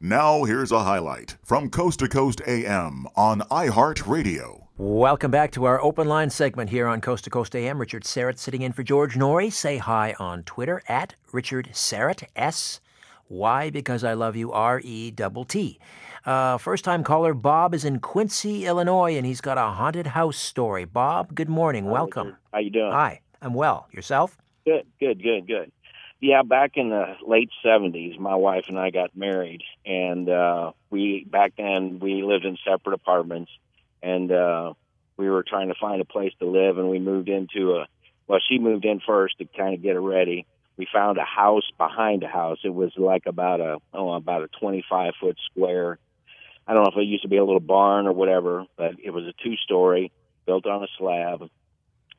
Now, here's a highlight from Coast to Coast AM on iHeartRadio. Welcome back to our open line segment here on Coast to Coast AM. Richard Syrett sitting in for George Noory. Say hi on Twitter at Richard Syrett, S Y because I love you, R E double T. Uh, first time caller Bob is in Quincy, Illinois, and he's got a haunted house story. Bob, good morning. Welcome. How you doing? Hi, I'm well. Yourself? Good, good, good, good. Yeah, back in the late seventies, my wife and I got married, and uh, we back then we lived in separate apartments, and uh, we were trying to find a place to live, and we moved into a. Well, she moved in first to kind of get it ready. We found a house behind a house. It was like about a oh about a twenty five foot square. I don't know if it used to be a little barn or whatever, but it was a two story built on a slab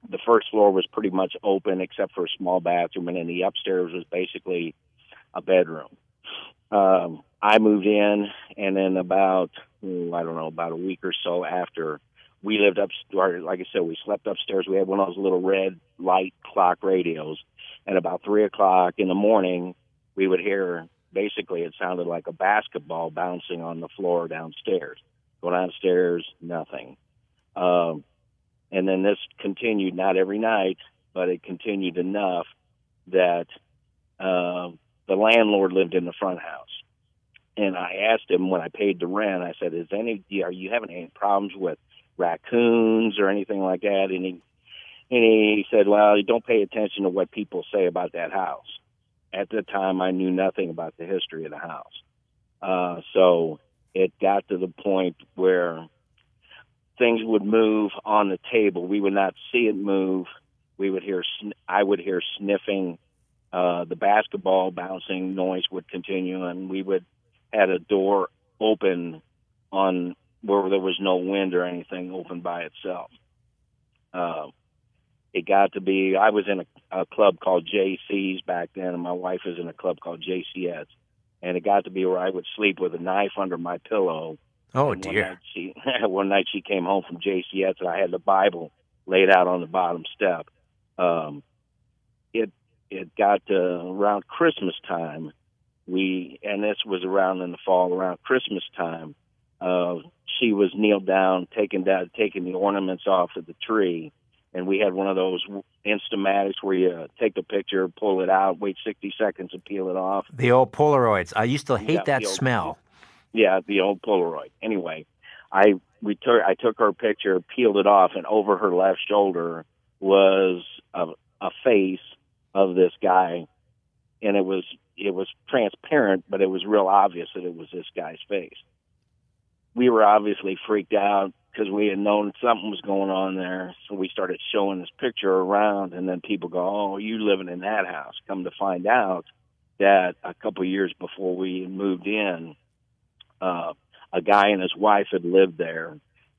the first floor was pretty much open except for a small bathroom, and then the upstairs was basically a bedroom. Um, I moved in, and then about oh, I don't know about a week or so after we lived up, like I said, we slept upstairs. We had one of those little red light clock radios, and about three o'clock in the morning, we would hear basically it sounded like a basketball bouncing on the floor downstairs. Go downstairs, nothing. Um, and then this continued not every night, but it continued enough that uh, the landlord lived in the front house. And I asked him when I paid the rent, I said, "Is any are you having any problems with raccoons or anything like that?" And he and he said, "Well, don't pay attention to what people say about that house." At the time, I knew nothing about the history of the house, uh, so it got to the point where things would move on the table. We would not see it move. We would hear, I would hear sniffing. Uh, the basketball bouncing noise would continue, and we would had a door open on where there was no wind or anything open by itself. Uh, it got to be I was in a, a club called JC's back then, and my wife was in a club called JCS, and it got to be where I would sleep with a knife under my pillow Oh and dear. One night, she, one night she came home from JCS and I had the Bible laid out on the bottom step. Um, it it got to around Christmas time. We and this was around in the fall around Christmas time. Uh, she was kneeled down, taking down, taking the ornaments off of the tree, and we had one of those Instamatics where you take the picture, pull it out, wait 60 seconds, and peel it off. The old Polaroids. I used to hate Yeah, that old- smell. Yeah, the old Polaroid. Anyway, I we took I took her picture, peeled it off, and over her left shoulder was a, a face of this guy, and it was it was transparent, but it was real obvious that it was this guy's face. We were obviously freaked out because we had known something was going on there, so we started showing this picture around, and then people go, "Oh, you living in that house?" Come to find out that a couple years before we moved in, uh, a guy and his wife had lived there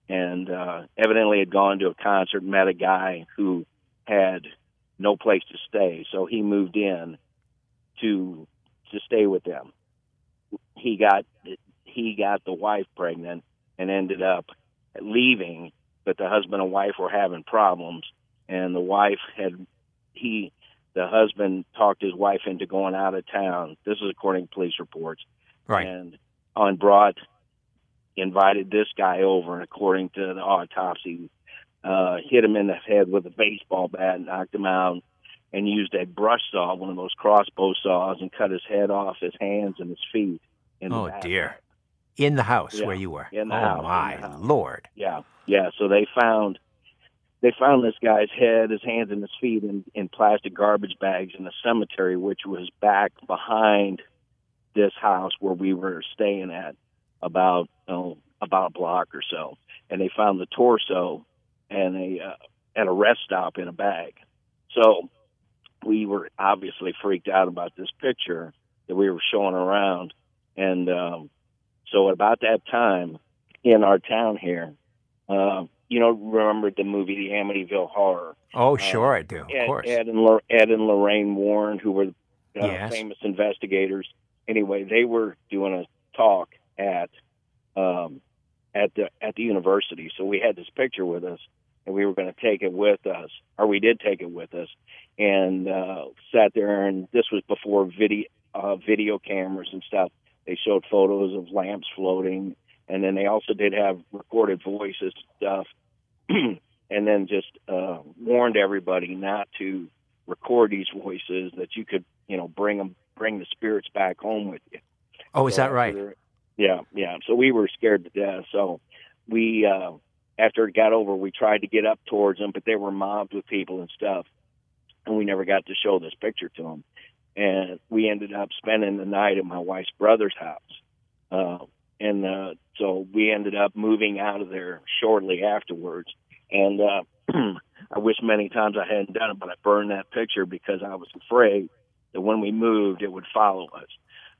and uh, evidently had gone to a concert, met a guy who had no place to stay, so he moved in to to stay with them. He got he got the wife pregnant and ended up leaving, but the husband and wife were having problems, and the wife had he the husband talked his wife into going out of town. This is according to police reports Right. and on brought invited this guy over and according to the autopsy uh hit him in the head with a baseball bat knocked him out and used a brush saw one of those crossbow saws and cut his head off his hands and his feet in Oh dear. In the house Yeah, where you were. in the oh house, my the house. lord. yeah yeah so they found they found this guy's head his hands and his feet in in plastic garbage bags in a cemetery which was back behind this house where we were staying at about oh, about a block or so and they found the torso and a uh, at a rest stop in a bag so we were obviously freaked out about this picture that we were showing around and um so about that time in our town here Uh, you know, remember the movie The Amityville Horror? Oh, sure, I do. Of Ed, course. Ed and Lor- Ed and Lorraine Warren, who were uh, Yes. famous investigators. Anyway, they were doing a talk at um, at the at the university, so we had this picture with us, and we were going to take it with us, or we did take it with us, and uh, sat there. And this was before video uh, video cameras and stuff. They showed photos of lamps floating, and then they also did have recorded voices stuff, and then just uh, warned everybody not to record these voices that you could you know bring them bring the spirits back home with you. Oh, is so that right? yeah yeah. So we were scared to death. So we uh after it got over we tried to get up towards them but they were mobbed with people and stuff and we never got to show this picture to them and we ended up spending the night at my wife's brother's house uh and uh so we ended up moving out of there shortly afterwards. And uh I wish many times I hadn't done it, but I burned that picture because I was afraid that when we moved, it would follow us.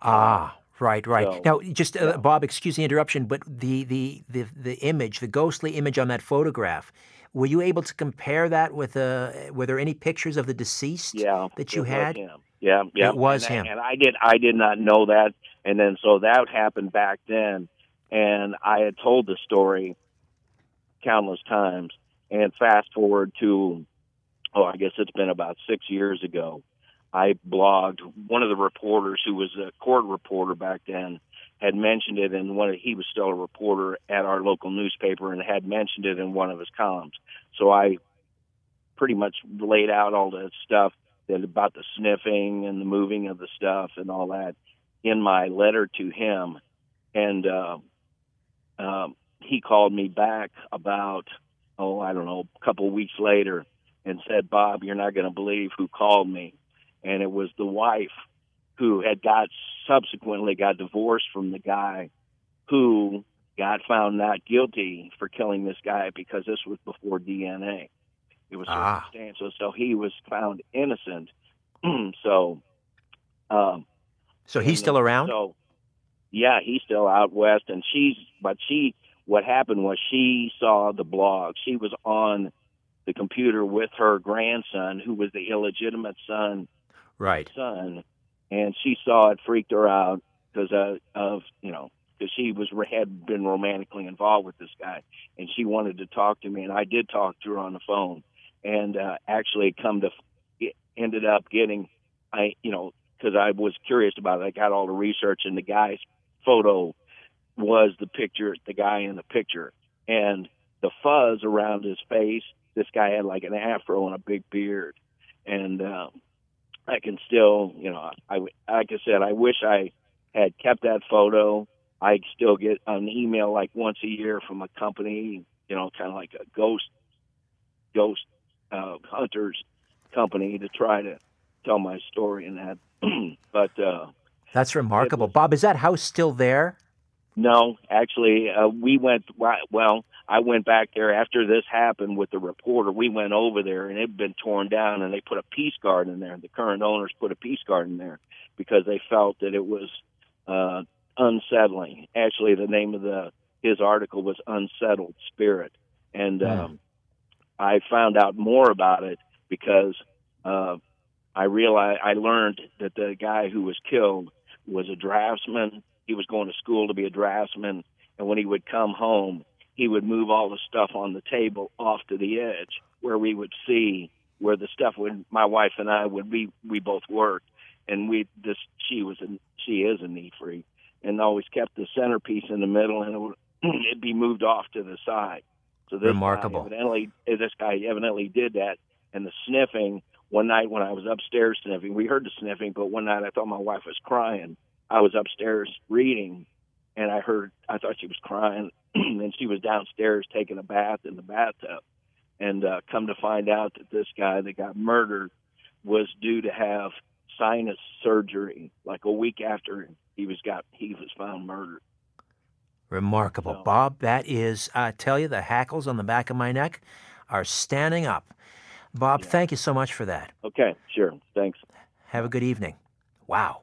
Ah, right, right. So- now, just uh, yeah. Bob, excuse the interruption, but the, the the the image, the ghostly image on that photograph, were you able to compare that with? Uh, were there any pictures of the deceased? Yeah, that you it was had? him. Yeah, yeah, It was and, I- him. and I did. I did not know that, and then so that happened back then, and I had told the story countless times. And fast forward to, oh, I guess it's been about six years ago. I blogged one of the reporters who was a court reporter back then had mentioned it in one of, he was still a reporter at our local newspaper and had mentioned it in one of his columns. So I pretty much laid out all the stuff that about the sniffing and the moving of the stuff and all that in my letter to him. And uh, um, he called me back about, oh, I don't know, a couple of weeks later and said, Bob, you're not going to believe who called me. And it was the wife who had got subsequently got divorced from the guy who got found not guilty for killing this guy because this was before DNA. It was Ah. circumstantial, so he was found innocent. so, um, So he's still then- around. So, yeah, he's still out west, and she's. But she, what happened was she saw the blog. She was on the computer with her grandson, who was the illegitimate son right. son, and she saw it, freaked her out because uh, of you know because she was had been romantically involved with this guy, and she wanted to talk to me, and I did talk to her on the phone, and uh, actually come to it ended up getting I you know because I was curious about it, I got all the research, and the guy's photo was the picture, the guy in the picture, and the fuzz around his face. This guy had like an afro and a big beard, and um, I can still, you know, I like I said, I wish I had kept that photo. I still get an email like once a year from a company, you know, kind of like a ghost ghost uh, hunters company to try to tell my story and that. but uh, That's remarkable. was- Bob, is that house still there? No, actually, uh, we went. Well, I went back there after this happened with the reporter. We went over there, and it had been torn down, and they put a peace guard in there. The current owners put a peace guard in there because they felt that it was uh, unsettling. Actually, the name of the his article was "Unsettled Spirit," and Hmm. um, I found out more about it because uh, I realized I learned that the guy who was killed was a draftsman. He was going to school to be a draftsman, and when he would come home, he would move all the stuff on the table off to the edge where we would see where the stuff would. My wife and I would we we both worked, and we this she was a she is a neat freak, and always kept the centerpiece in the middle, and it would it'd be moved off to the side. So this Remarkable. Guy evidently, this guy evidently did that, and the sniffing. One night when I was upstairs sniffing, we heard the sniffing, but one night I thought my wife was crying. I was upstairs reading, and I heard. I thought she was crying, and she was downstairs taking a bath in the bathtub. And uh, come to find out that this guy that got murdered was due to have sinus surgery, like a week after he was got he was found murdered. Remarkable. So- Bob, that is, I tell you, the hackles on the back of my neck are standing up. Bob, thank you so much for that. Okay, sure, thanks. Have a good evening. Wow.